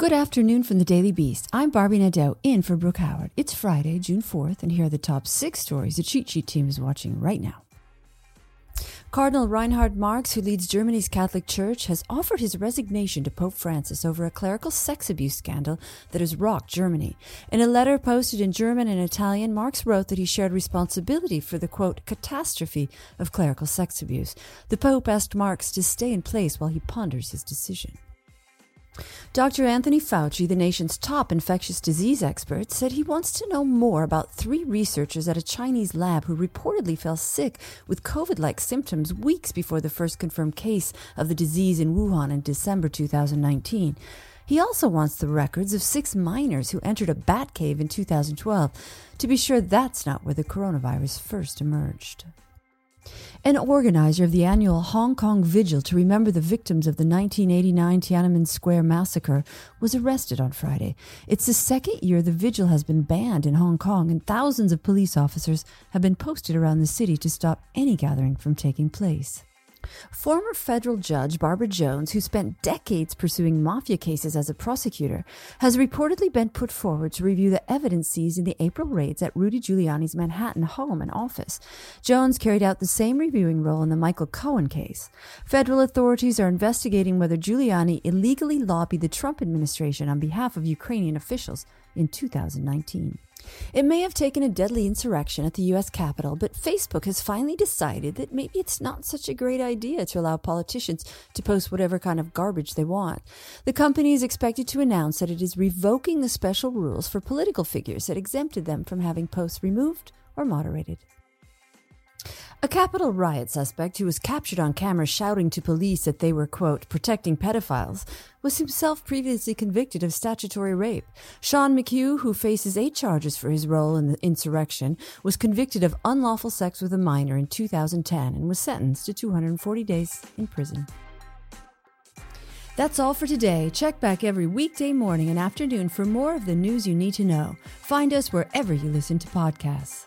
Good afternoon from the Daily Beast. I'm Barbie Nadeau in for Brooke Howard. It's Friday, June 4th, and here are the top six stories the Cheat Sheet team is watching right now. Cardinal Reinhard Marx, who leads Germany's Catholic Church, has offered his resignation to Pope Francis over a clerical sex abuse scandal that has rocked Germany. In a letter posted in German and Italian, Marx wrote that he shared responsibility for the quote catastrophe of clerical sex abuse. The Pope asked Marx to stay in place while he ponders his decision. Dr. Anthony Fauci, the nation's top infectious disease expert, said he wants to know more about three researchers at a Chinese lab who reportedly fell sick with COVID like symptoms weeks before the first confirmed case of the disease in Wuhan in December 2019. He also wants the records of six miners who entered a bat cave in 2012 to be sure that's not where the coronavirus first emerged. An organizer of the annual Hong Kong Vigil to remember the victims of the 1989 Tiananmen Square massacre was arrested on Friday. It's the second year the vigil has been banned in Hong Kong, and thousands of police officers have been posted around the city to stop any gathering from taking place. Former federal judge Barbara Jones, who spent decades pursuing mafia cases as a prosecutor, has reportedly been put forward to review the evidence seized in the April raids at Rudy Giuliani's Manhattan home and office. Jones carried out the same reviewing role in the Michael Cohen case. Federal authorities are investigating whether Giuliani illegally lobbied the Trump administration on behalf of Ukrainian officials in 2019. It may have taken a deadly insurrection at the US Capitol, but Facebook has finally decided that maybe it's not such a great idea to allow politicians to post whatever kind of garbage they want. The company is expected to announce that it is revoking the special rules for political figures that exempted them from having posts removed or moderated. Capitol riot suspect who was captured on camera shouting to police that they were, quote, protecting pedophiles, was himself previously convicted of statutory rape. Sean McHugh, who faces eight charges for his role in the insurrection, was convicted of unlawful sex with a minor in 2010 and was sentenced to 240 days in prison. That's all for today. Check back every weekday morning and afternoon for more of the news you need to know. Find us wherever you listen to podcasts.